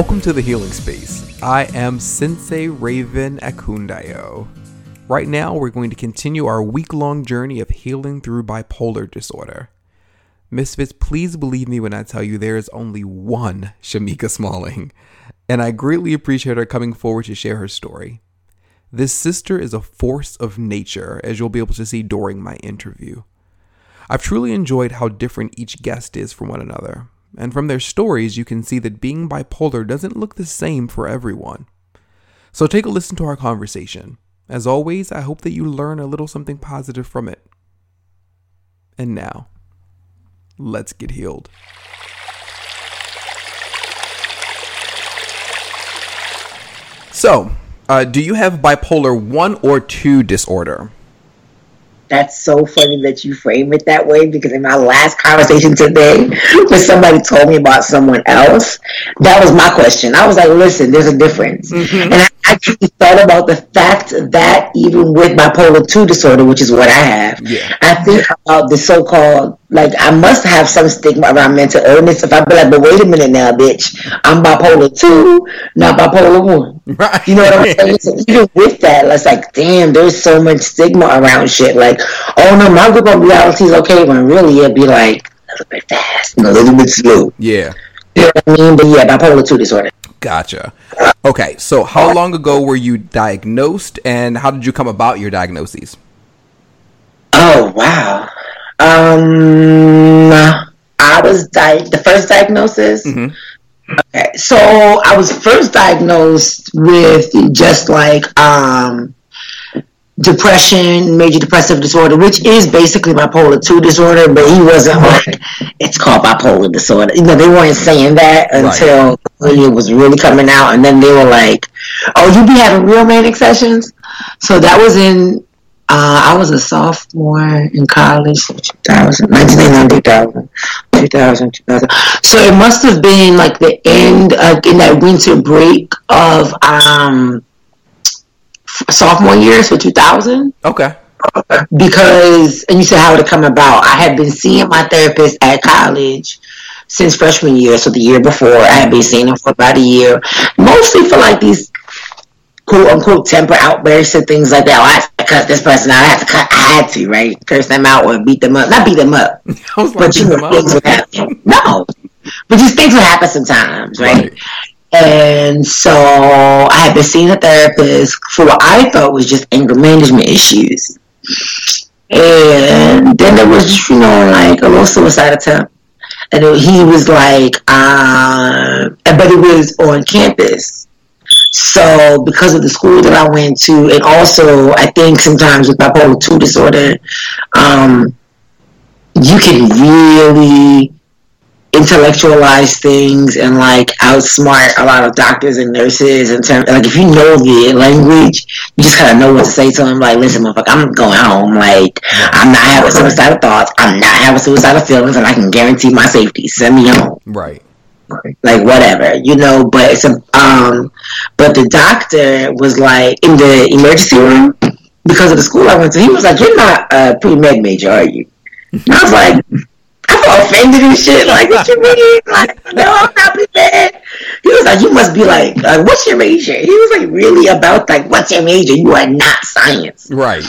Welcome to the Healing Space. I am Sensei Raven Akundayo. Right now, we're going to continue our week long journey of healing through bipolar disorder. Misfits, please believe me when I tell you there is only one Shameeka Smalling, and I greatly appreciate her coming forward to share her story. This sister is a force of nature, as you'll be able to see during my interview. I've truly enjoyed how different each guest is from one another, and from their stories, you can see that being bipolar doesn't look the same for everyone. So take a listen to our conversation. As always, I hope that you learn a little something positive from it. And now, let's get healed. So, uh, do you have bipolar 1 or 2 disorder? That's so funny that you frame it that way because in my last conversation today, when somebody told me about someone else, that was my question. I was like, listen, there's a difference. Mm-hmm. And I actually thought about the fact that even with bipolar 2 disorder, which is what I have, yeah. I think about the so called, like, I must have some stigma around mental illness. If I be like, but wait a minute now, bitch, I'm bipolar 2, not bipolar 1. Right. You know what I'm saying? So even with that, it's like, damn, there's so much stigma around shit. Like, oh no, my group of reality is okay, when really it'd be like, a little bit fast, a little bit slow. Yeah. You know what I mean? But yeah, bipolar 2 disorder. Gotcha. Okay, so how long ago were you diagnosed, and how did you come about your diagnoses? Oh wow. Um, I was di- the first diagnosis. Mm-hmm. Okay, so I was first diagnosed with just like um depression, major depressive disorder, which is basically bipolar 2 disorder, but he wasn't like, it's called bipolar disorder. You know, they weren't saying that until right. it was really coming out. And then they were like, oh, you be having real manic sessions? So that was in, uh, I was a sophomore in college, 2000, 1999, 2000, 2000. So it must have been like the end, uh, in that winter break of, um, sophomore year, so 2000. Okay. Because, and you said how it come about? I had been seeing my therapist at college since freshman year, so the year before. I had been seeing him for about a year, mostly for like these quote unquote temper outbursts and things like that. Oh, I have to cut this person out. I have to cut. I had to, right? Curse them out or beat them up. Not beat them up, but you know, things would happen. No, but just things would happen sometimes, right? right. And so I had been seeing a therapist for what I thought was just anger management issues. And then there was just, you know, like a little suicide attempt. And he was like, uh, but it was on campus. So because of the school that I went to, and also I think sometimes with bipolar 2 disorder, um, you can really intellectualize things and like outsmart a lot of doctors and nurses in terms like if you know the language you just kind of know what to say to them like listen motherfucker I'm going home like I'm not having suicidal thoughts I'm not having suicidal feelings and I can guarantee my safety. Send me home. Right. Like whatever you know but it's a um but the doctor was like in the emergency room because of the school I went to he was like you're not a pre-med major are you? And I was like offended and shit. Like, what you mean? Like, no, I'm not prepared. He was like, you must be like, uh, what's your major? He was like, really about like, what's your major? You are not science. Right.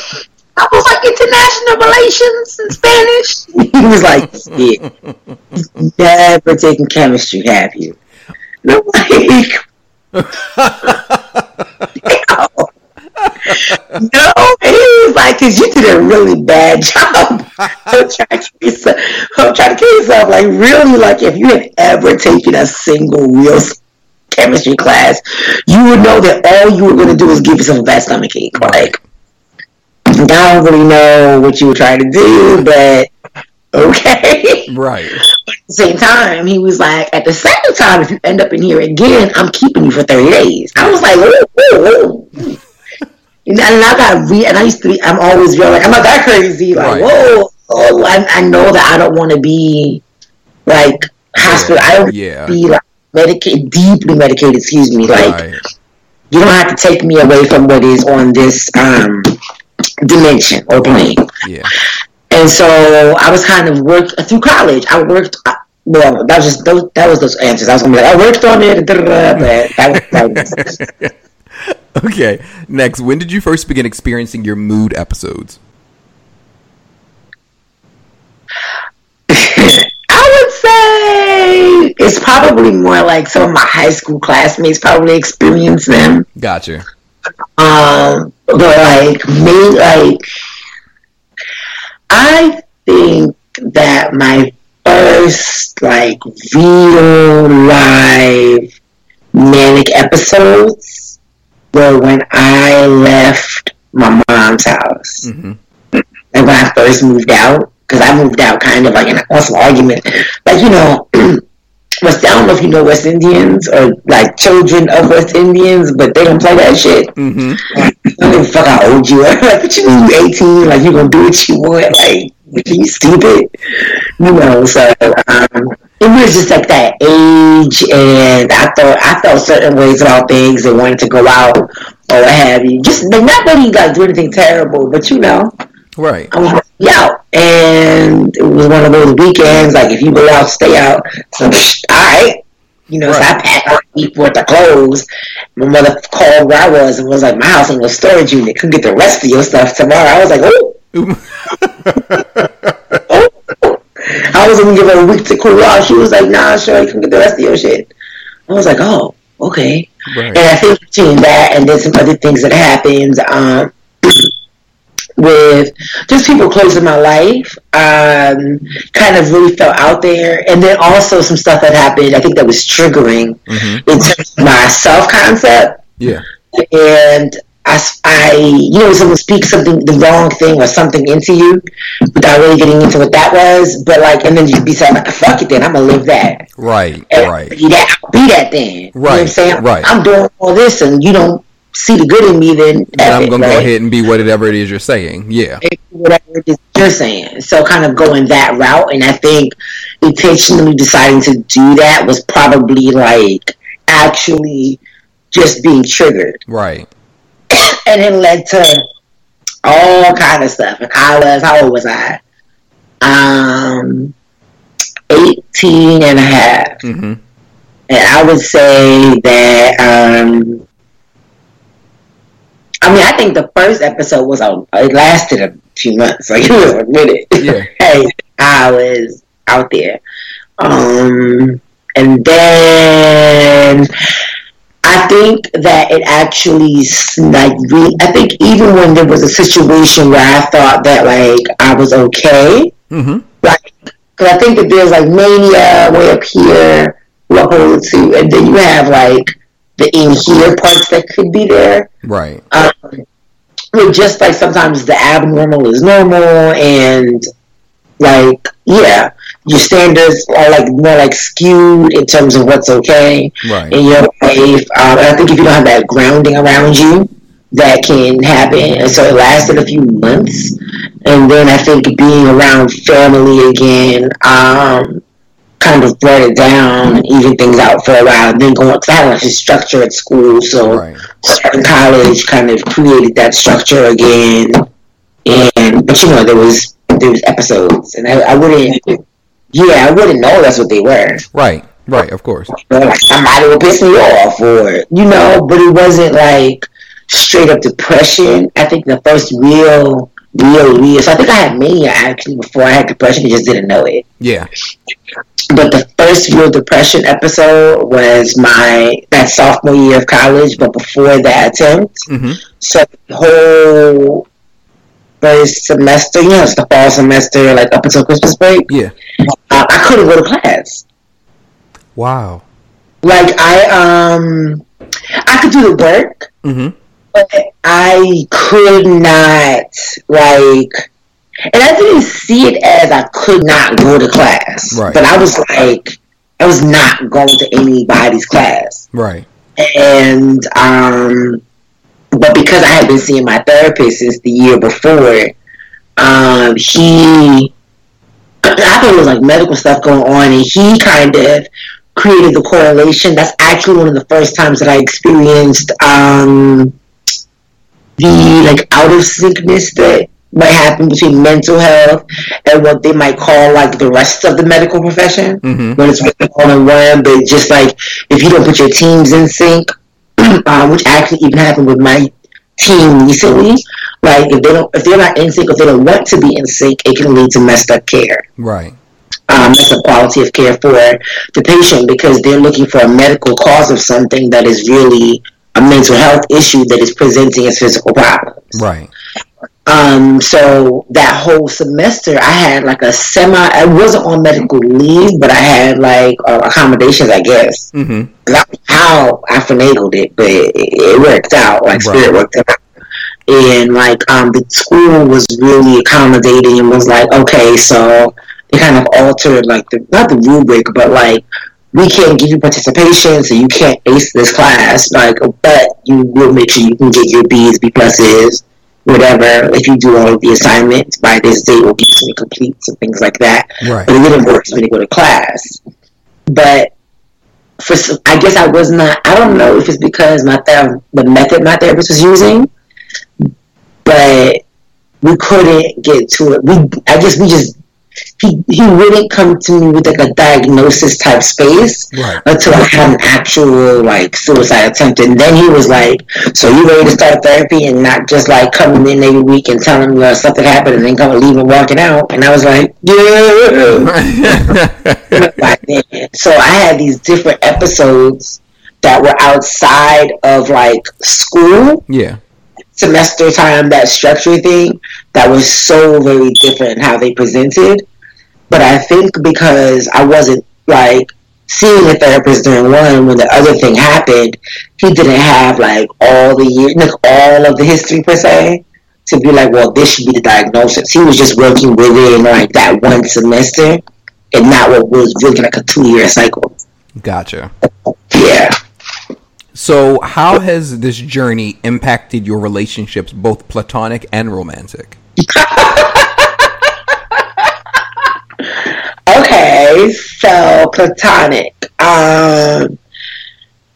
I was like, international relations in Spanish. he was like, yeah, never taken chemistry, have you? And I'm like, no, he was like, because you did a really bad job. I'm trying to yourself, I'm trying to kill yourself. Like, really, like, if you had ever taken a single real chemistry class, you would know that all you were going to do is give yourself a bad stomach ache. Like, I don't really know what you were trying to do, but okay. Right. But at the same time, he was like, at the same time, if you end up in here again, I'm keeping you for 30 days. I was like, whoa, whoa, whoa. And I got re and I used to be I'm always real like I'm not that crazy. Like, right. whoa, oh I, I know that I don't wanna be like hospital yeah. I don't yeah. be like medicated deeply medicated, excuse me, like right. you don't have to take me away from what is on this um dimension or plane. Yeah. And so I was kind of worked through college. I worked well, that was just those, that was those answers. I was gonna be like, I worked on it, but that, that was, okay. Next, when did you first begin experiencing your mood episodes? I would say it's probably more like some of my high school classmates probably experience them. Gotcha. Um, but like me, like I think that my first like real live manic episodes were when I left my mom's house. Mm-hmm. And when I first moved out, because I moved out kind of like in an awesome argument. Like, you know, West, I don't know if you know West Indians or like children of West Indians, but they don't play that shit. Mm-hmm. I don't a fuck how old you are. like, what you mean you 18? Like, you're gonna do what you want? Like, you stupid? You know, so, um, it was just like that age, and I thought I felt certain ways about things and wanted to go out or what have you. Just like not that you guys do anything terrible, but you know, right? I was out, and it was one of those weekends. Like if you go out, stay out. So all right, you know. Right. So I packed up before the clothes. My mother called where I was and was like, "My house ain't a storage unit. Come get the rest of your stuff tomorrow." I was like, oh. I was gonna give her a week to cool off. She was like, "Nah, sure, you can get the rest of your shit." I was like, "Oh, okay." Right. And I think between that and then some other things that happened, um, with just people close in my life, um, kind of really felt out there. And then also some stuff that happened, I think that was triggering mm-hmm. in terms of my self concept. Yeah. And I, I, you know, someone speaks something, the wrong thing or something into you without really getting into what that was. But like, and then you'd be saying, like, ah, fuck it then, I'm going to live that. Right, and right. Be that, be that then. Right, you know what I'm saying? Right. I'm doing all this and you don't see the good in me, then, I'm gonna right? go ahead and be whatever it is you're saying. Yeah, whatever it is you're saying. So kind of going that route, and I think intentionally deciding to do that was probably like actually just being triggered, right? and it led to all kind of stuff. And I was how old was I? Um, 18 and a half. Mm-hmm. And I would say that um, I mean, I think the first episode was on. It lasted a few months, like it was a minute. Yeah. hey, I was out there, um, and then I think that it actually like really. I think even when there was a situation where I thought that like I was okay, mm-hmm. like because I think that there's like mania way up here, level two, and then you have like the in here parts that could be there. Right. Um, but just like sometimes the abnormal is normal and like yeah your standards are like more like skewed in terms of what's okay right. in your life um, i think if you don't have that grounding around you that can happen and so it lasted a few months and then i think being around family again um, kind of brought it down and even things out for a while. And then going, because I had like a structure at school, so right. starting college kind of created that structure again. And but you know there was there was episodes, and I, I wouldn't, yeah, I wouldn't know that's what they were. Right, right, of course. But like somebody would piss me off, or you know, but it wasn't like straight up depression. I think the first real real real. So I think I had mania actually before I had depression. I just didn't know it. Yeah but the first real depression episode was my that sophomore year of college, but before that attempt. Mm-hmm. So the whole first semester, you know, it's the fall semester, like up until Christmas break. Yeah, uh, I couldn't go to class. Wow. Like I um, I could do the work, mm-hmm. but I could not like and I didn't see it as I could not go to class. Right. But I was like, I was not going to anybody's class. Right. And um, but because I had been seeing my therapist since the year before, um, he I thought it was like medical stuff going on, and he kind of created the correlation. That's actually one of the first times that I experienced um, the like out of syncness that might happen between mental health and what they might call like the rest of the medical profession mm-hmm. when it's all in one. But just like if you don't put your teams in sync, um, which actually even happened with my team recently, like if they don't, if they're not in sync, if they don't want to be in sync, it can lead to messed up care. Right. Um, that's the quality of care for the patient because they're looking for a medical cause of something that is really a mental health issue that is presenting as physical problems. Right. Um, so that whole semester, I had like a semi. I wasn't on medical leave, but I had like uh, accommodations, I guess. Mm-hmm. That's how I finagled it, but it, it worked out. Like right. spirit worked out. And like um, the school was really accommodating and was like, okay, so they kind of altered like the not the rubric, but like we can't give you participation, so you can't ace this class. Like, but you will make sure you can get your B's, B pluses, whatever. If you do all of the assignments by this date, you some completes and things like that. Right. But it didn't work when you go to class. But for I guess I was not. I don't know if it's because my ther- the method my therapist was using, but we couldn't get to it. We I guess we just he he wouldn't come to me with like a diagnosis type space right. until I had an actual like suicide attempt, and then he was like, "So you ready to start therapy and not just like coming in every week and telling me uh, something happened and then come and leave and walking out?" And I was like, "Yeah." so I had these different episodes that were outside of like school. Yeah semester time, that structure thing, that was so very different how they presented. But I think because I wasn't like seeing a therapist during one when the other thing happened, he didn't have like all the year, like all of the history per se to be like, well, this should be the diagnosis. He was just working with it within like that one semester and not what was really like a two year cycle. Gotcha. Yeah. So, how has this journey impacted your relationships, both platonic and romantic? okay, so platonic. Um,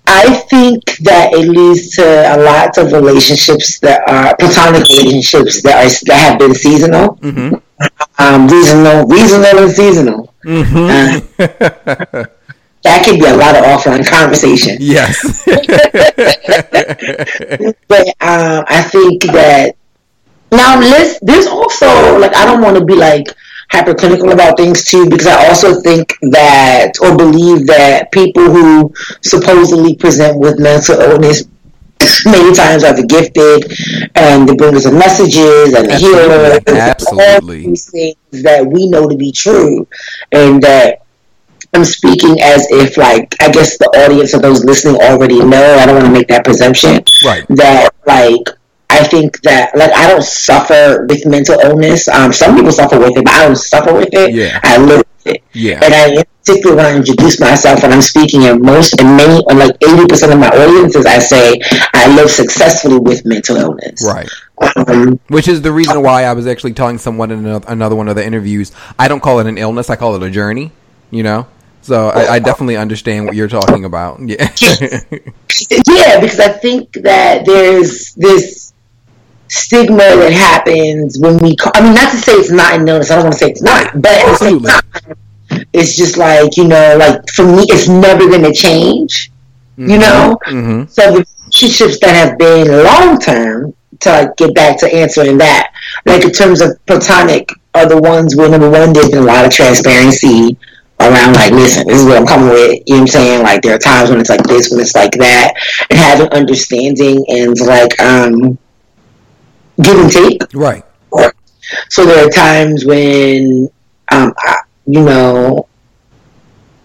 I think that it leads to a lot of relationships that are platonic relationships that are that have been seasonal, mm-hmm. um, and seasonal. Mm-hmm. Uh, that could be a lot of offline conversation. Yes. but um, I think that now let's, there's also like I don't want to be like hypercritical about things too because I also think that or believe that people who supposedly present with mental illness many times are the gifted and the bringers of messages and the healers. Absolutely. All these things that we know to be true and that I'm speaking as if like I guess the audience of those listening already know. I don't want to make that presumption. Right. That like I think that like I don't suffer with mental illness. Um, some people suffer with it, but I don't suffer with it. Yeah. I live with it. Yeah. And I particularly when I introduce myself when I'm speaking in most and many like eighty percent of my audiences, I say I live successfully with mental illness. Right. Um, Which is the reason why I was actually telling someone in another one of the interviews. I don't call it an illness. I call it a journey. You know. So I, I, definitely understand what you're talking about. Yeah. yeah, because I think that there's this stigma that happens when we. Call, I mean, not to say it's not illness. I don't want to say it's not, but Absolutely. it's just like you know, like for me, it's never going to change. Mm-hmm. You know, mm-hmm. so the relationships that have been long term. To get back to answering that, like in terms of platonic, are the ones where number one, there's been a lot of transparency around like, listen, this is what I'm coming with. You know what I'm saying? Like there are times when it's like this, when it's like that, and having understanding and like um give and take. Right. So there are times when um I, you know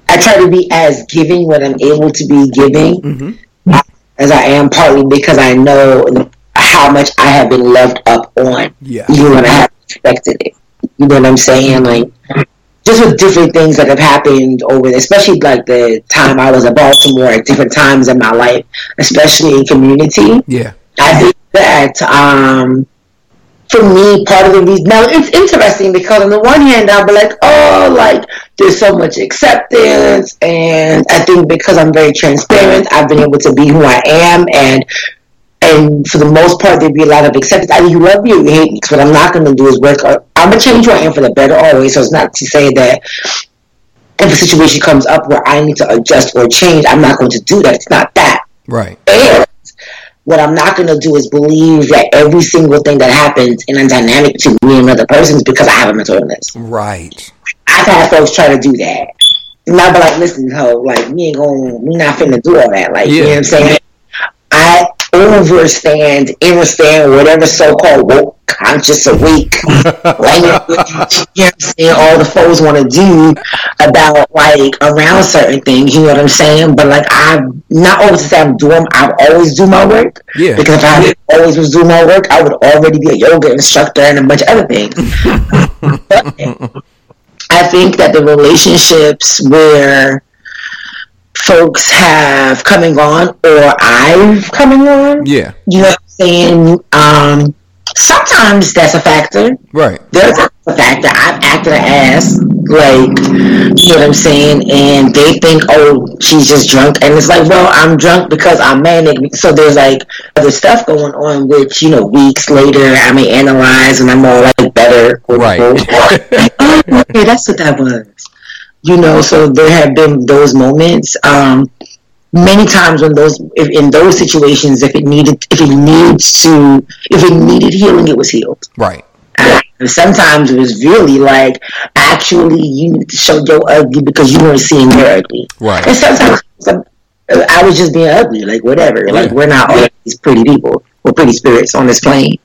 I try to be as giving when I'm able to be giving mm-hmm. as I am, partly because I know how much I have been loved up on. Yeah. Even when I haven't expected it. You know what I'm saying? Like just with different things that have happened over, especially like the time I was in Baltimore at different times in my life, especially in community. Yeah, I think that um, for me, part of the reason now it's interesting because on the one hand I'll be like, oh, like there's so much acceptance, and I think because I'm very transparent, I've been able to be who I am and and for the most part, there'd be a lot of acceptance. Either you love me or you hate me. Because what I'm not going to do is work. I'm gonna change who I am for the better always. So it's not to say that if a situation comes up where I need to adjust or change, I'm not going to do that. It's not that. Right. And what I'm not going to do is believe that every single thing that happens in a dynamic between me and another person is because I have a mental illness. Right. I've had folks try to do that. And I'll be like, listen, ho, like, we ain't going, we not finna do all that. Like, yeah. you know what I'm saying? I overstand, understand whatever so-called woke, conscious, awake language, you know what I'm saying, all the foes want to do about, like, around certain things, you know what I'm saying? But, like, I'm not always say I'm doing, I always do my work. Yeah. Because if I always was doing my work, I would already be a yoga instructor and a bunch of other things. I think that the relationships where folks have coming on or I've coming on. Yeah. You know what I'm saying? Um, sometimes that's a factor. Right. There's a factor. I've acted an ass, like, you know what I'm saying? And they think, oh, she's just drunk. And it's like, well, I'm drunk because I'm manic. So there's like other stuff going on, which, you know, weeks later I may analyze and I'm all like better. Right. okay, that's what that was you know so there have been those moments um, many times when those if in those situations if it needed if it needs to if it needed healing it was healed. Right. And sometimes it was really like actually you need to show your ugly because you weren't seeing your ugly. Right. And sometimes some, i was just being ugly like whatever. Yeah. like we're not all these pretty people. We're pretty spirits on this plane.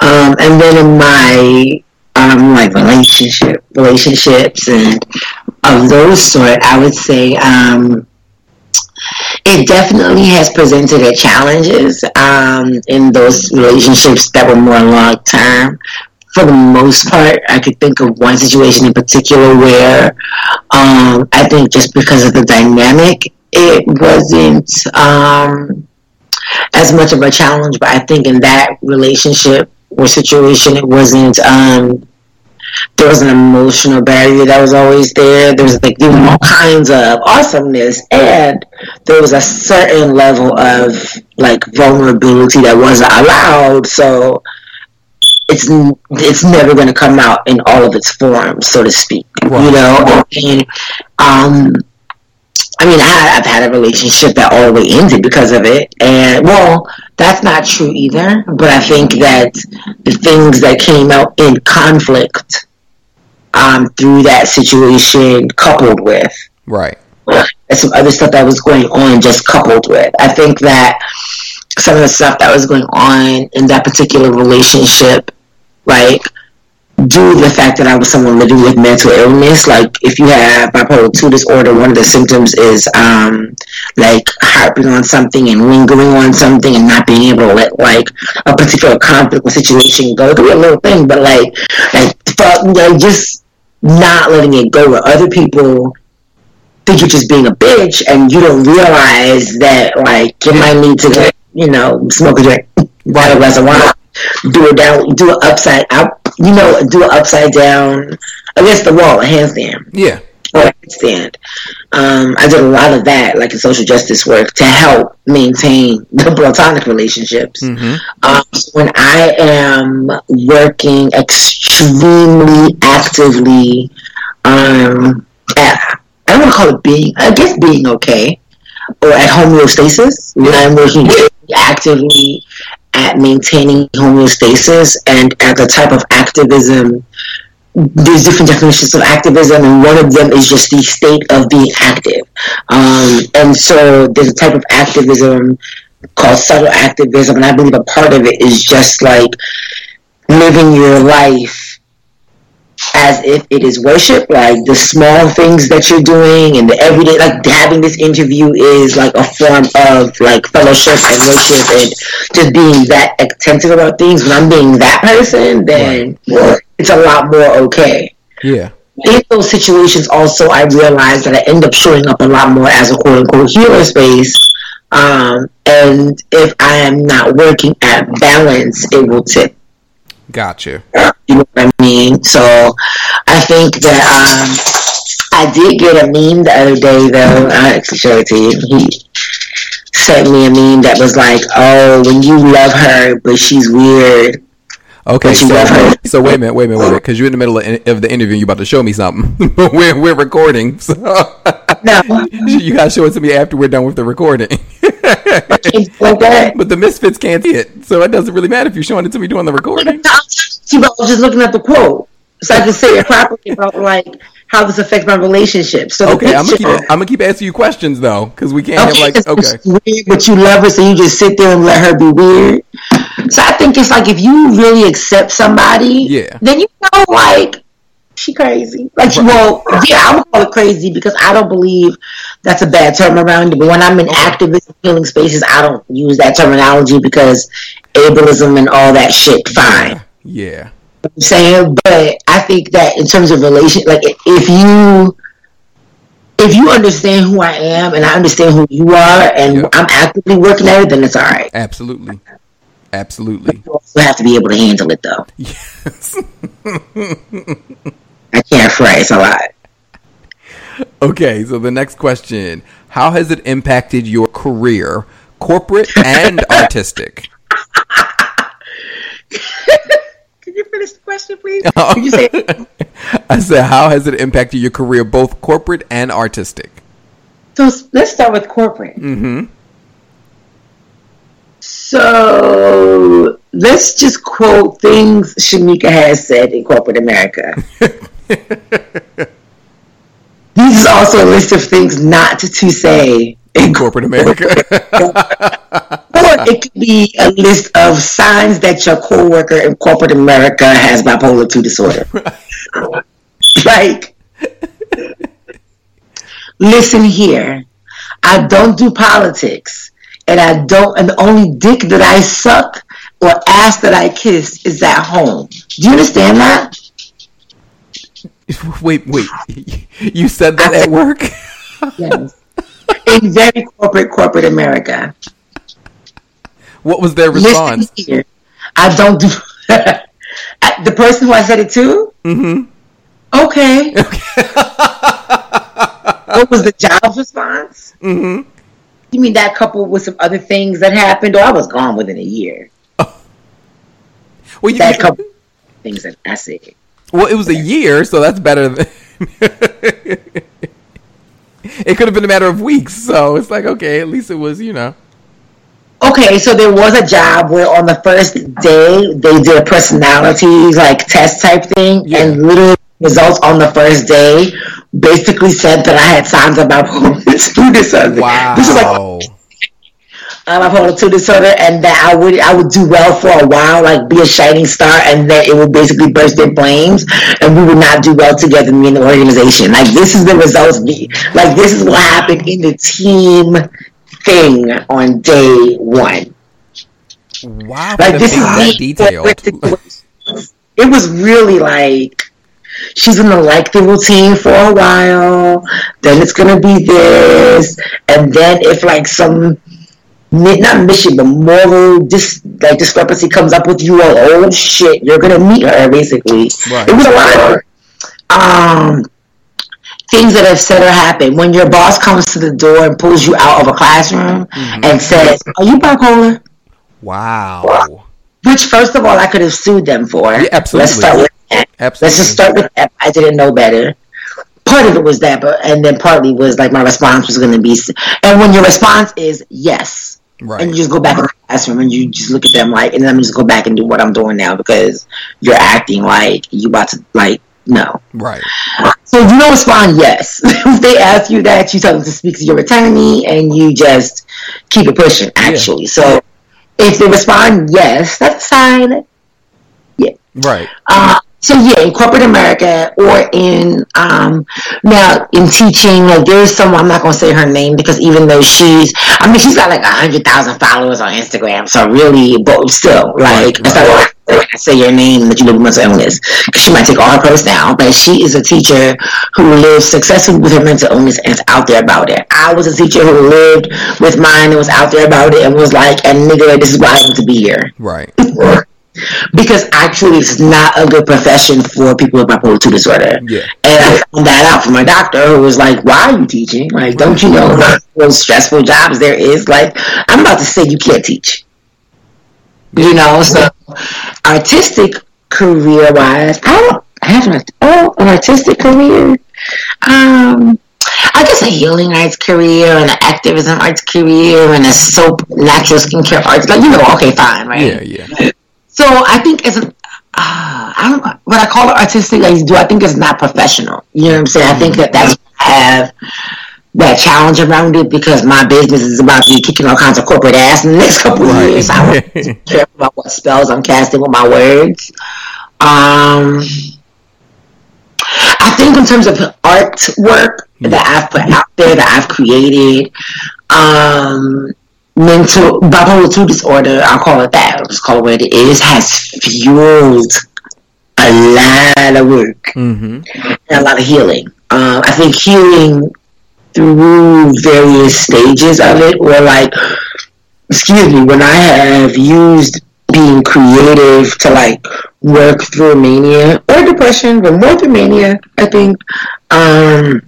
Um, and then in my um, like relationship relationships and of those sort, I would say um, it definitely has presented a challenges um, in those relationships that were more long term. For the most part, I could think of one situation in particular where um, I think just because of the dynamic, it wasn't um, as much of a challenge. But I think in that relationship or situation, it wasn't um, there was an emotional barrier that was always there. There was like there all kinds of awesomeness, and there was a certain level of like vulnerability that wasn't allowed. So it's it's never going to come out in all of its forms, so to speak. Right. You know, and um, I mean, I, have had a relationship that all the way ended because of it, and well, that's not true either. But I think that the things that came out in conflict um, through that situation, coupled with right, and some other stuff that was going on, just coupled with, I think that some of the stuff that was going on in that particular relationship, like due to the fact that I was someone living with mental illness, like if you have bipolar 2 disorder, one of the symptoms is um, like harping on something and lingering on something and not being able to let like a particular conflict or situation go. It could be a little thing, but like, like, fuck, like just not letting it go where other people think you're just being a bitch and you don't realize that like you might need to, you know, smoke a drink, buy a glass of wine do it down, do it upside up, you know, do it upside down against the wall, a handstand. Yeah. Or a handstand. Um, I did a lot of that, like in social justice work, to help maintain the platonic relationships. Mm-hmm. Um, so when I am working extremely actively, um, at, I don't want to call it being, I guess being okay, or at homeostasis, when I'm working actively at maintaining homeostasis and at the type of activism there's different definitions of activism, and one of them is just the state of being active. Um, and so there's a type of activism called subtle activism, and I believe a part of it is just like living your life as if it is worship, like the small things that you're doing and the everyday, like having this interview is like a form of like fellowship and worship and just being that attentive about things. When I'm being that person, then right. it's a lot more okay. Yeah. In those situations, also, I realize that I end up showing up a lot more as a quote unquote healer space. Um, and if I am not working at balance, it will tip. Gotcha. You know what I mean? So I think that um, I did get a meme the other day, though. I actually showed it to you. He sent me a meme that was like, "Oh, when you love her, but she's weird." Okay, so, so wait a minute, wait a minute, wait a minute, because you're in the middle of, of the interview, you're about to show me something. we're we're recording, so no. you gotta show it to me after we're done with the recording. but the misfits can't see it, so it doesn't really matter if you're showing it to me during the recording. I was just looking at the quote, so I can say it properly about like how this affects my relationship. So okay, I'm gonna keep I'm gonna keep asking you questions though, because we can't okay, have like okay. Weird, but you love her, so you just sit there and let her be weird. So I think it's like if you really accept somebody, yeah, then you know like she crazy. Like, well, yeah, I would call it crazy because I don't believe that's a bad term around it. But when I'm in activist healing spaces, I don't use that terminology because ableism and all that shit. Fine. Yeah. yeah. I'm saying, but I think that in terms of relation, like if you if you understand who I am and I understand who you are, and yep. I'm actively working at it, then it's all right. Absolutely, absolutely. You also have to be able to handle it, though. Yes. I can't. It's a lot. Okay, so the next question: How has it impacted your career, corporate and artistic? Can you finish the question, please? You say? I said, how has it impacted your career, both corporate and artistic? So let's start with corporate. Mm-hmm. So let's just quote things Shameeka has said in corporate America. this is also a list of things not to say in corporate America. or it could be a list of signs that your coworker in corporate America has bipolar 2 disorder. like, listen here. I don't do politics, and I don't. And the only dick that I suck or ass that I kiss is at home. Do you understand that? Wait, wait. You said that at work? yes in very corporate corporate America. What was their response? Here, I don't do. the person who I said it to. Mm-hmm. Okay. okay. what was the job's response? Mm-hmm. You mean that couple with some other things that happened, or I was gone within a year? Oh. Well, you, that couple things that I said. Well, it was a year, so that's better than. it could have been a matter of weeks. So it's like, okay, at least it was, you know. Okay, so there was a job where on the first day they did a personality like test type thing, yeah. and literally results on the first day basically said that I had signs of bipolar two disorder. Wow. This is like um, bipolar two disorder, and that I would I would do well for a while, like be a shining star, and then it would basically burst in flames, and we would not do well together, me and the organization. Like this is the results. Like this is what happened in the team thing on day one. Wow! Like this is that detailed. It was really like she's gonna like the routine for a while, then it's gonna be this, and then if like some not mission, but moral dis like discrepancy comes up with you all. Oh shit, you're gonna meet her basically. Right. It was a lot of um things that have said or happened when your boss comes to the door and pulls you out of a classroom mm-hmm. and says, "Are you bipolar?" Wow. Which, first of all, I could have sued them for. Yeah, absolutely. Let's start with that. Absolutely. Let's just start with that. I didn't know better part of it was that, but and then partly was like my response was going to be, and when your response is yes, Right. And you just go back in the classroom and you just look at them like, and then I'm just go back and do what I'm doing now because you're acting like you about to like no. Right. So you don't respond yes. if they ask you that, you tell them to speak to your attorney and you just keep it pushing. Actually, yeah. so if they respond yes, that's fine. Yeah. Right. Uh, so yeah, in corporate America or in um, now in teaching, like there's someone I'm not gonna say her name because even though she's, I mean, she's got like a hundred thousand followers on Instagram, so really, but still, like, right, right. Like, I say your name that you live with mental illness because she might take all her posts down, but she is a teacher who lives successfully with her mental illness and is out there about it. I was a teacher who lived with mine and was out there about it and was like, and nigga, this is why I want to be here. Right. because actually it's not a good profession for people with bipolar 2 disorder. Yeah. And I found that out from my doctor who was like, Why are you teaching? Like, don't you know what stressful jobs there is? Like, I'm about to say you can't teach. You know, so artistic career wise, I don't have an, oh, an artistic career. Um, I guess a healing arts career and an activism arts career and a soap natural skincare arts like you know okay fine right Yeah, yeah. So I think as an uh, I don't what I call it artistic I do I think it's not professional? You know what I'm saying? I think that that's I have that challenge around it because my business is about to be kicking all kinds of corporate ass in the next couple of years. I want to be careful about what spells I'm casting with my words. Um I think in terms of artwork that I've put out there, that I've created, um, mental bipolar two disorder, I'll call it that. I'll just call it what it is, has fueled a lot of work Mm-hmm. and a lot of healing. Um, I think healing through various stages of it, or like, excuse me, when I have used being creative to like work through mania or depression, but more through mania, I think um,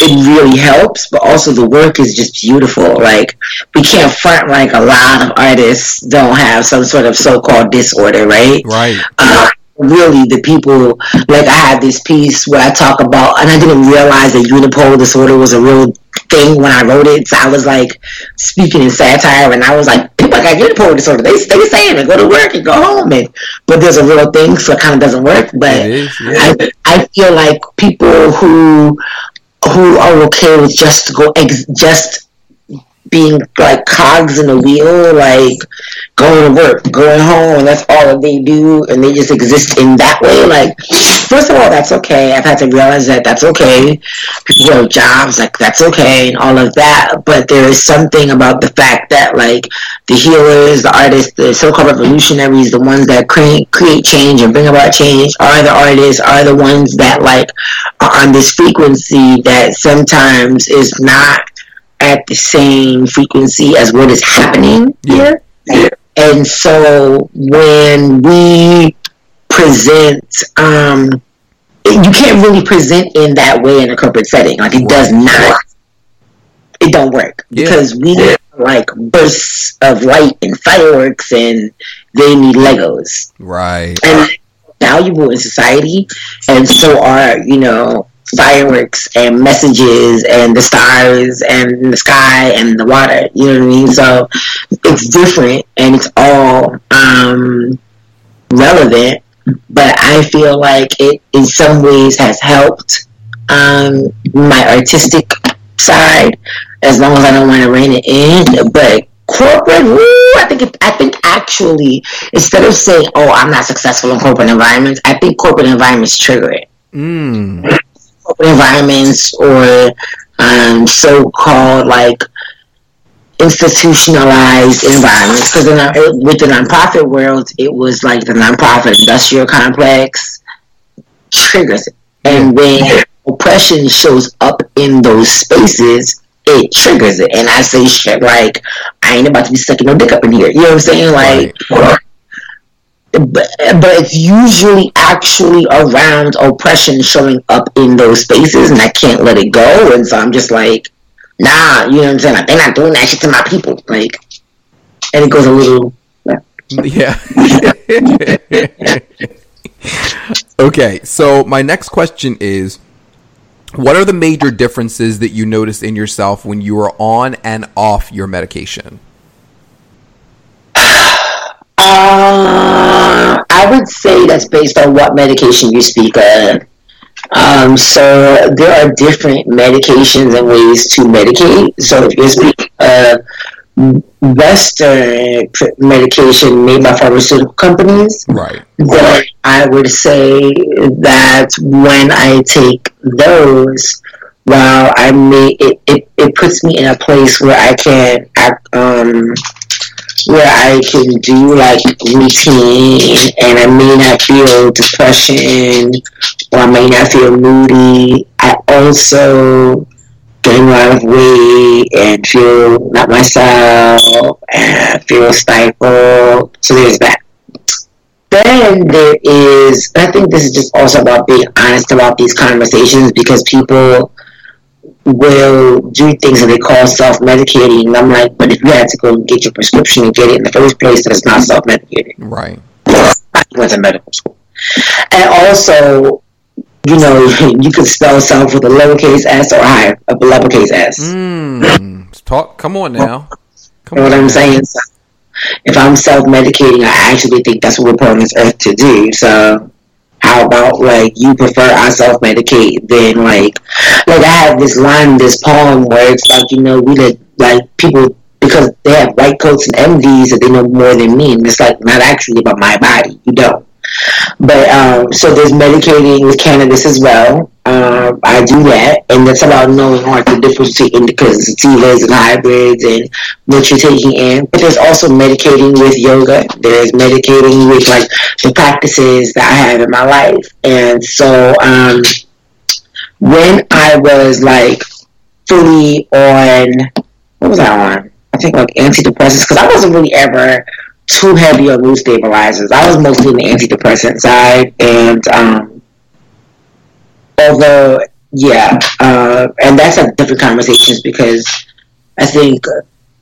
it really helps. But also the work is just beautiful. Like we can't front like a lot of artists don't have some sort of so-called disorder, right? Right. uh, really the people like I had this piece where I talk about and I didn't realize that unipolar disorder was a real thing when I wrote it. So I was like speaking in satire and I was like, people got unipolar disorder. They they saying it, go to work and go home and but there's a real thing, so it kinda doesn't work. But is, yeah. I I feel like people who who are okay with just go ex, just being like cogs in the wheel, like going to work, going home, and that's all that they do, and they just exist in that way. Like, first of all, that's okay. I've had to realize that that's okay. People who have jobs, like that's okay, and all of that. But there is something about the fact that like the healers, the artists, the so-called revolutionaries, the ones that create create change and bring about change, are the artists, are the ones that like are on this frequency that sometimes is not at the same frequency as what is happening Yeah. here. And so when we present, um, you can't really present in that way in a corporate setting. Like it does not, it don't work Yeah. because we need like bursts of light and fireworks, and they need Legos Right. and valuable in society, and so are you know fireworks and messages and the stars and the sky and the water. You know what I mean? So it's different and it's all um, relevant, but I feel like it in some ways has helped um, my artistic side as long as I don't want to rein it in, but. Corporate, woo, I think it, I think actually instead of saying, "Oh, I'm not successful in corporate environments," I think corporate environments trigger it Mm. corporate environments or um, so-called like institutionalized environments. Because in with the nonprofit world it was like the nonprofit industrial complex triggers it. And when oppression shows up in those spaces it triggers it. And i say shit like i ain't about to be sucking no dick up in here. You know what i'm saying? Like but, but it's usually actually around oppression showing up in those spaces and I can't let it go. And so I'm just like nah you know what I'm saying like, they're not doing that shit to my people like and it goes a little Yeah. okay, so my next question is what are the major differences that you notice in yourself when you are on and off your medication? Uh, I would say that's based on what medication you speak of. Um, so there are different medications and ways to medicate. So if you speak of Western medication made by pharmaceutical companies, Right. then I would say that when I take those, while I may it, it, it puts me in a place where I can act, um where I can do like routine and I may not feel depression or I may not feel moody. I also gain a lot of weight and feel not myself and feel stifled. So there's that. then there is, I think this is just also about being honest about these conversations because people will do things that they call self-medicating. And I'm like, but if you had to go and get your prescription and get it in the first place, that's not self-medicating. Right. I went to medical school. And also, you know, you could spell self with a lowercase s or high, a lowercase s. Mm, talk. Come on now. Come you know what I'm now. saying? So, if I'm self-medicating, I actually think that's what we're put on this earth to do. So how about like you prefer I self-medicate than like like I have this line in this poem where it's like you know we let like people because they have white coats and MDs that they know more than me and it's like not actually about my body you don't but um, so there's medicating with cannabis as well. Uh, I do that, and that's about knowing like the difference between and sativas and hybrids and what you're taking in. But there's also medicating with yoga. There's medicating with like the practices that I have in my life, and so um, when I was like fully on, what was I on? I think like antidepressants because I wasn't really ever too heavy on mood stabilizers. I was mostly on the antidepressant side, and um, although yeah, uh, and that's a different conversations because I think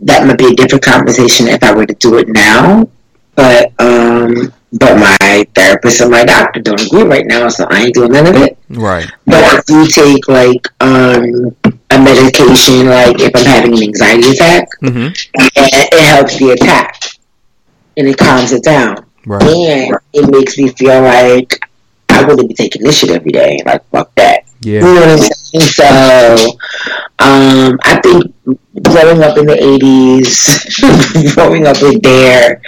that might be a different conversation if I were to do it now. But um, but my therapist and my doctor don't agree right now, so I ain't doing none of it. Right. But I do take like um, a medication, like if I'm having an anxiety attack, mm-hmm. and it helps the attack and it calms it down. Right. And it makes me feel like I wouldn't be taking this shit every day. Like fuck that. Yeah. You know what I'm saying? So um, I think growing up in the eighties, growing up in there,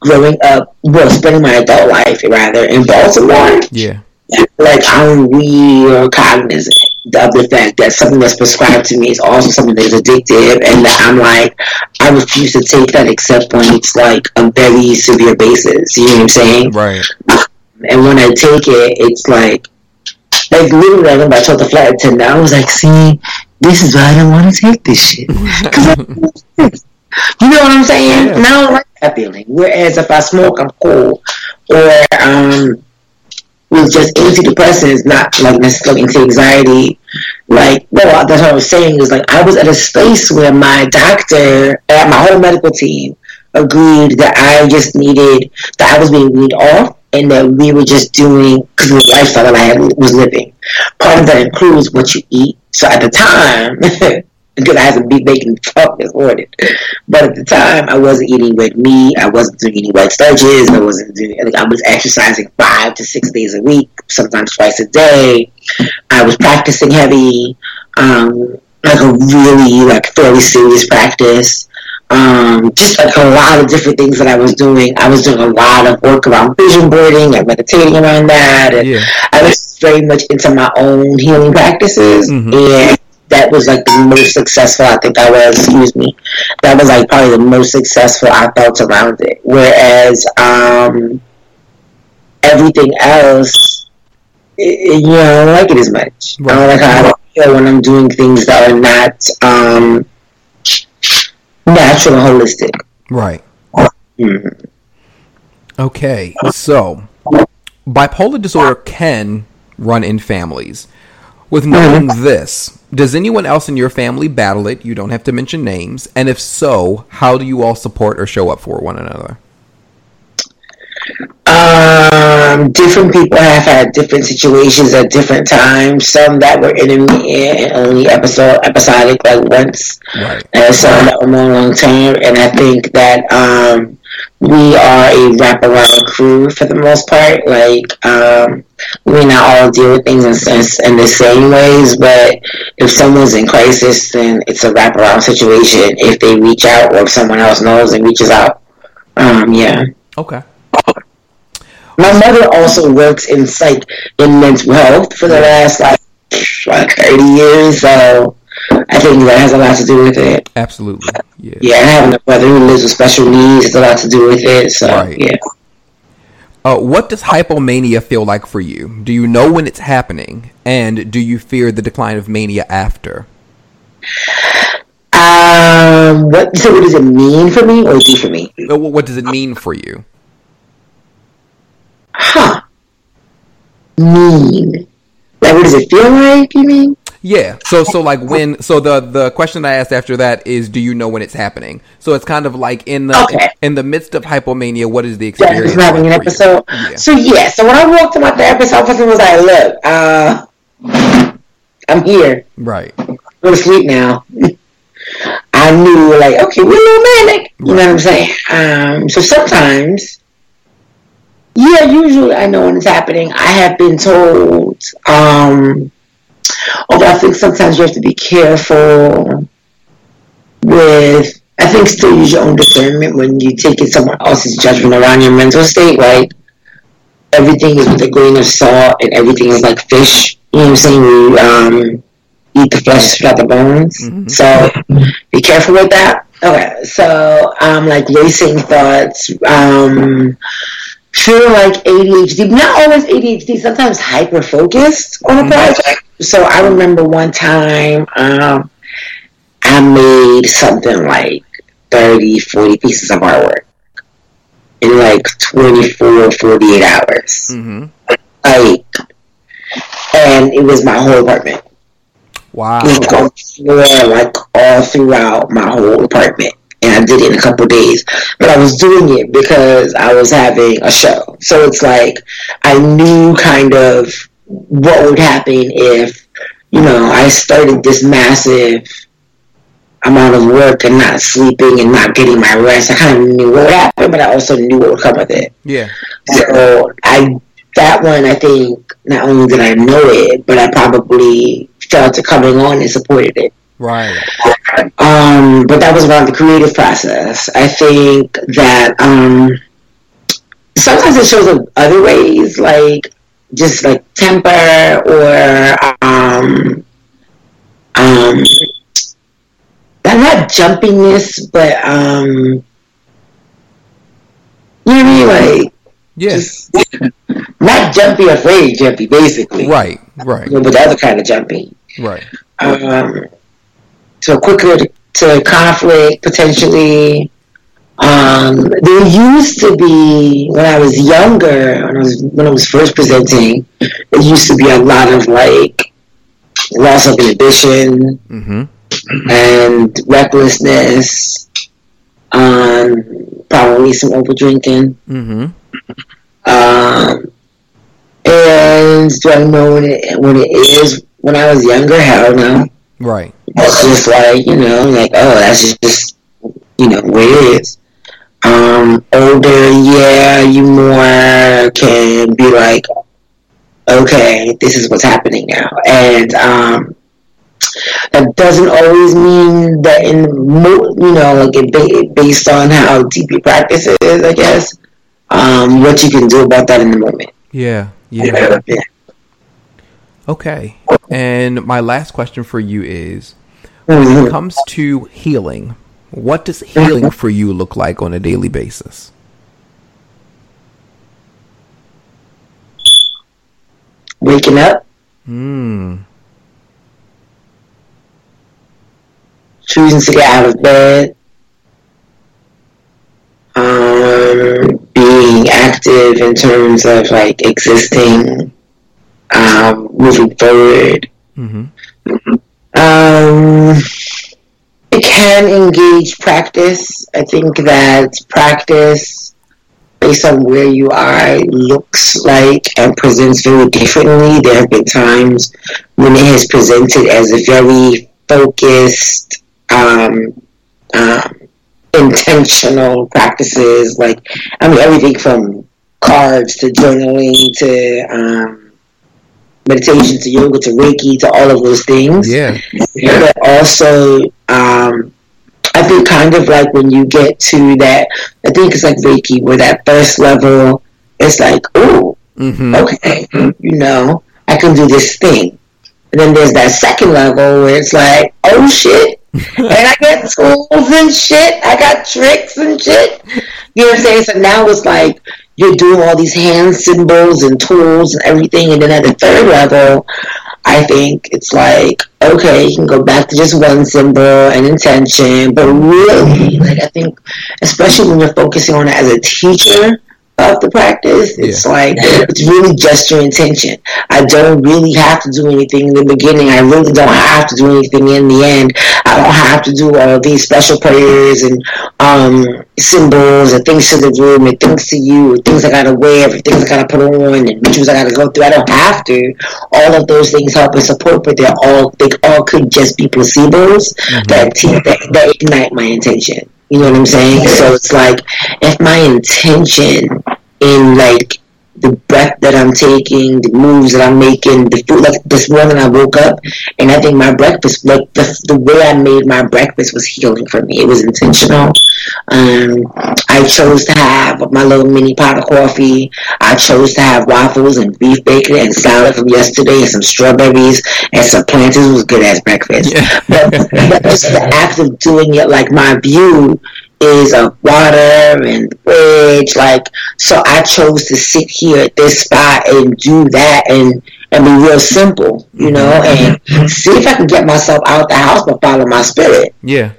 growing up well, spending my adult life rather in Baltimore. Yeah. Like I'm real cognizant of the fact that something that's prescribed to me is also something that's addictive, and that I'm like, I refuse to take that except when it's like a very severe basis. You know what I'm saying? Right. And when I take it, it's like, like literally, I remember I told the flight attendant, I was like, see, this is why I don't want to take this shit. you know what I'm saying? Yeah. And I don't like that feeling. Whereas if I smoke, I'm cool. Or um, with just antidepressants, not like necessarily anti-anxiety. Like, well, that's what I was saying is like I was at a space where my doctor and my whole medical team agreed that I just needed that I was being weaned off and that we were just doing because the lifestyle that I had, was living. Part of that includes what you eat. So at the time, because I hasn't been making fuck this morning. But at the time, I wasn't eating red meat. I wasn't doing any white starches. I wasn't doing. Like, I was exercising five to six days a week, sometimes twice a day. I was practicing heavy, um, like a really like fairly serious practice. Um, just like a lot of different things that I was doing. I was doing a lot of work around vision boarding and meditating around that, and yeah. I was very much into my own healing practices mm-hmm. and that was like the most successful I think I was, excuse me. That was like probably the most successful I felt around it. Whereas um, everything else, it, you know, I don't like it as much. Right. I don't like how I feel when I'm doing things that are not um, natural and holistic. Right. Mm-hmm. Okay, so bipolar disorder can run in families. With knowing mm-hmm. this, does anyone else in your family battle it? You don't have to mention names. And if so, how do you all support or show up for one another? Um, different people have had different situations at different times. Some that were enemy and only episode episodic, like once, right. and some that were more long term. And I think that um, we are a wraparound crew for the most part. Like, um, we not all deal with things in, in the same ways, but if someone's in crisis, then it's a wraparound situation. If they reach out, or if someone else knows and reaches out, um, yeah. Okay. My mother also works in psych in mental health for the last like like thirty years, so I think that has a lot to do with it. Absolutely. Yeah. Yeah, having a brother who lives with special needs has a lot to do with it. So right. yeah. Uh, what does hypomania feel like for you? Do you know when it's happening, and do you fear the decline of mania after? Um, what so what does it mean for me, or do for me? Uh, what does it mean for you? Huh. mean? Like, what does it feel like? You mean? Yeah. So so like when so the the question I asked after that is do you know when it's happening? So it's kind of like in the Okay. in the midst of hypomania, what is the experience? having an like episode. Yeah. So yeah, so when I walked to my therapist office and was like, "Look, uh, I'm here. Right. Go to sleep now." I knew, like, okay, we're a little manic. You know what I'm saying? Um, so sometimes, yeah, usually I know when it's happening. I have been told, um, although I think sometimes you have to be careful with. I think still use your own discernment when you take in someone else's judgment around your mental state, right? Everything is with a grain of salt, and everything is like fish. You know what I'm saying? You um, eat the flesh, spit out the bones. Mhm. So be careful with that. Okay, so um, like racing thoughts, um, feel like ADHD, not always ADHD, sometimes hyper focused on a project. So I remember one time um, I made something like 30, 40 pieces of artwork in like 24, 48 hours. Mm-hmm. Like, and it was my whole apartment. Wow. It was on the floor, like all throughout my whole apartment. And I did it in a couple days. But I was doing it because I was having a show. So it's like I knew kind of what would happen if, you know, I started this massive amount of work and not sleeping and not getting my rest. I kind of knew what would happen, but I also knew what would come with it. Yeah. So I that one I think not only did I know it, but I probably felt it coming on and supported it. Right. Um, but that was around the creative process. I think that um, sometimes it shows up other ways, like just like temper or um, um, not jumpiness, but um, you know what I mean, like Yeah. just not jumpy, afraid jumpy, basically. Right. Right. But the other kind of jumpy. Right. Um, so quicker to, to conflict potentially. Um, there used to be when I was younger, when I was when I was first presenting, there used to be a lot of like loss of inhibition Mm-hmm. and recklessness. Um, probably some over drinking. Mm-hmm. Um, and do I know when it when it is? When I was younger, hell no. Right. It's just like you know, like oh, that's just you know where it is. Um, older, yeah, you more can be like, okay, this is what's happening now, and um, that doesn't always mean that in you know like it based on how deep your practice is, I guess. Um, what you can do about that in the moment. Yeah. Yeah. Yeah. Okay. And my last question for you is when it Mhm. comes to healing, what does healing for you look like on a daily basis? Waking up, Hmm. choosing to get out of bed, um, being active in terms of like existing, um, moving forward. Mm-hmm. Um, it can engage practice. I think that practice, based on where you are, looks like and presents very differently. There have been times when it has presented as a very focused, um, um, intentional practices. Like, I mean, everything from cards to journaling to um, meditation to yoga to Reiki to all of those things Yeah. but also um, I think kind of like when you get to that, I think it's like Reiki, where that first level, it's like, oh, Mm-hmm. okay, you know, I can do this thing. And then there's that second level where it's like, oh shit, and I got tools and shit, I got tricks and shit. You know what I'm saying? So now it's like you're doing all these hand symbols and tools and everything, and then at the third level, I think it's like, okay, you can go back to just one symbol and intention, but really, like, I think, especially when you're focusing on it as a teacher, of the practice. It's yeah. like it's really just your intention. I don't really have to do anything in the beginning. I really don't have to do anything in the end. I don't have to do all these special prayers and um, symbols and things to the room and things to you and things I gotta wear and things I gotta put on and rituals I gotta go through. I don't have to. All of those things help and support, but they're all they all could just be placebos mm-hmm. that, that that ignite my intention. You know what I'm saying? So it's like if my intention in like the breath that I'm taking, the moves that I'm making, the food. Like this morning, I woke up and I think my breakfast, like the, the way I made my breakfast, was healing for me. It was intentional. Um, I chose to have my little mini pot of coffee. I chose to have waffles and beef bacon and salad from yesterday, and some strawberries and some plantains. It was good as breakfast. Yeah. but, but just the act of doing it, like my view is a water and bridge. Like, so I chose to sit here at this spot and do that and and be real simple, you know, mm-hmm. and see if I can get myself out the house but follow my spirit. Yeah.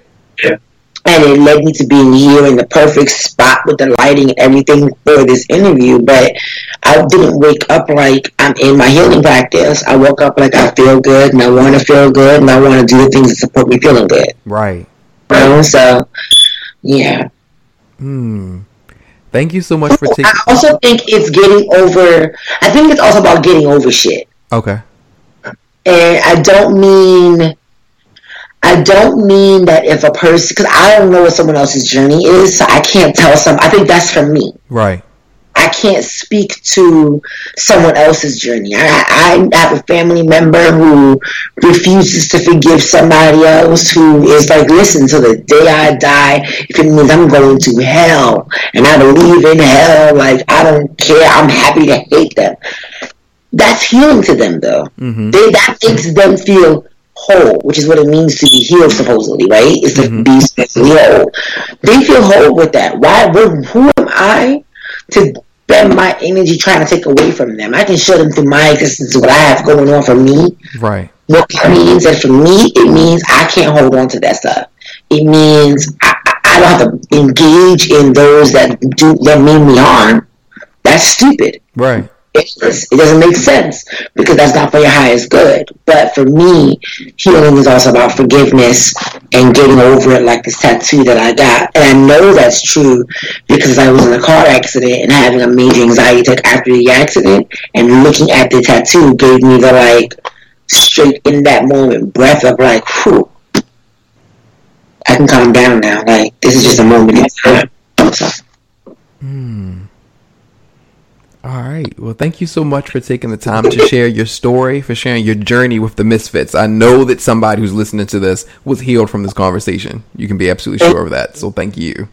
Yeah. And it led me to being here in the perfect spot with the lighting and everything for this interview. But I didn't wake up like I'm in my healing practice. I woke up like I feel good and I want to feel good and I want to do the things that support me feeling good. Right. You know? So yeah. Hmm. Thank you so much for taking. I also think it's getting over. I think it's also about getting over shit. Okay. And I don't mean. I don't mean that if a person, because I don't know what someone else's journey is, so I can't tell some. I think that's for me. Right. I can't speak to someone else's journey. I, I have a family member who refuses to forgive somebody else who is like, listen, to the day I die, if it means I'm going to hell and I believe in hell, like I don't care, I'm happy to hate them. That's healing to them though. Mm-hmm. They, that makes them feel whole, which is what it means to be healed, supposedly, right? Is to mm-hmm. be spiritually whole. They feel whole with that. Why? Who am I to spend my energy trying to take away from them. I can show them through my existence what I have going on for me. Right. What it means, and for me, it means I can't hold on to that stuff. It means I, I don't have to engage in those that do that mean me harm. That's stupid. Right it doesn't make sense because that's not for your highest good. But for me, healing is also about forgiveness and getting over it, like this tattoo that I got. And I know that's true because I was in a car accident and having a major anxiety attack after the accident. And looking at the tattoo gave me the like straight in that moment breath of like, whew, I can calm down now. Like this is just a moment in time. So. Hmm. All right. Well, thank you so much for taking the time to share your story, for sharing your journey with the Misfits. I know that somebody who's listening to this was healed from this conversation. You can be absolutely sure of that. So thank you.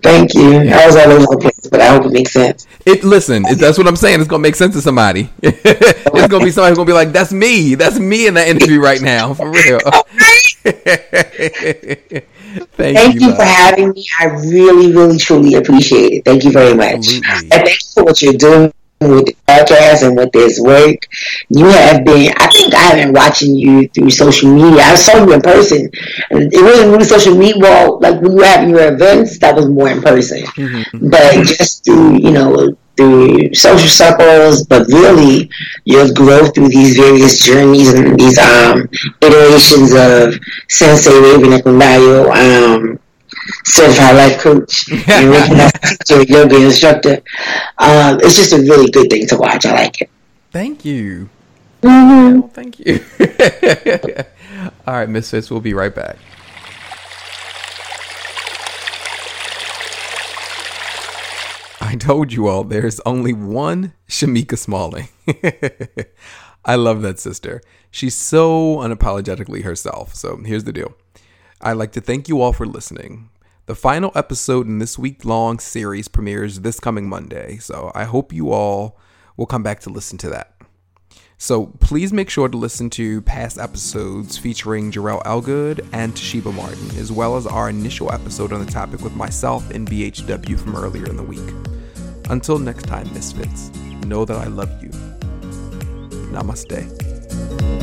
Thank you. I was all over the place, but I hope it makes sense. It listen, it, that's what I'm saying. It's gonna make sense to somebody. it's gonna be somebody who's gonna be like, "That's me. That's me in that interview right now, for real." Thank, Thank you, you for having me. I really, really, truly appreciate it. Thank you very much. Absolutely. And thank you for what you're doing with the podcast and with this work. You have been, I think I have been watching you through social media. I saw you in person. It wasn't really social media. Well, like when you were having your events, that was more in person. Mm-hmm. But just through, you know, through social circles, but really your growth through these various journeys and these um, iterations of Sensei Raven Ekundayo, um, certified life coach, and teacher, yoga instructor. Um, it's just a really good thing to watch. I like it. Thank you. Mm-hmm. Oh, thank you. All right, Misfits, we'll be right back. I told you all there's only one Shameeka Smalling. I love that sister. She's so unapologetically herself. So here's the deal. I'd like to thank you all for listening. The final episode in this week long series premieres this coming Monday, so I hope you all will come back to listen to that. So please make sure to listen to past episodes featuring Jarrell Elgood and Toshiba Martin, as well as our initial episode on the topic with myself and BHW from earlier in the week. Until next time, Misfits, know that I love you. Namaste.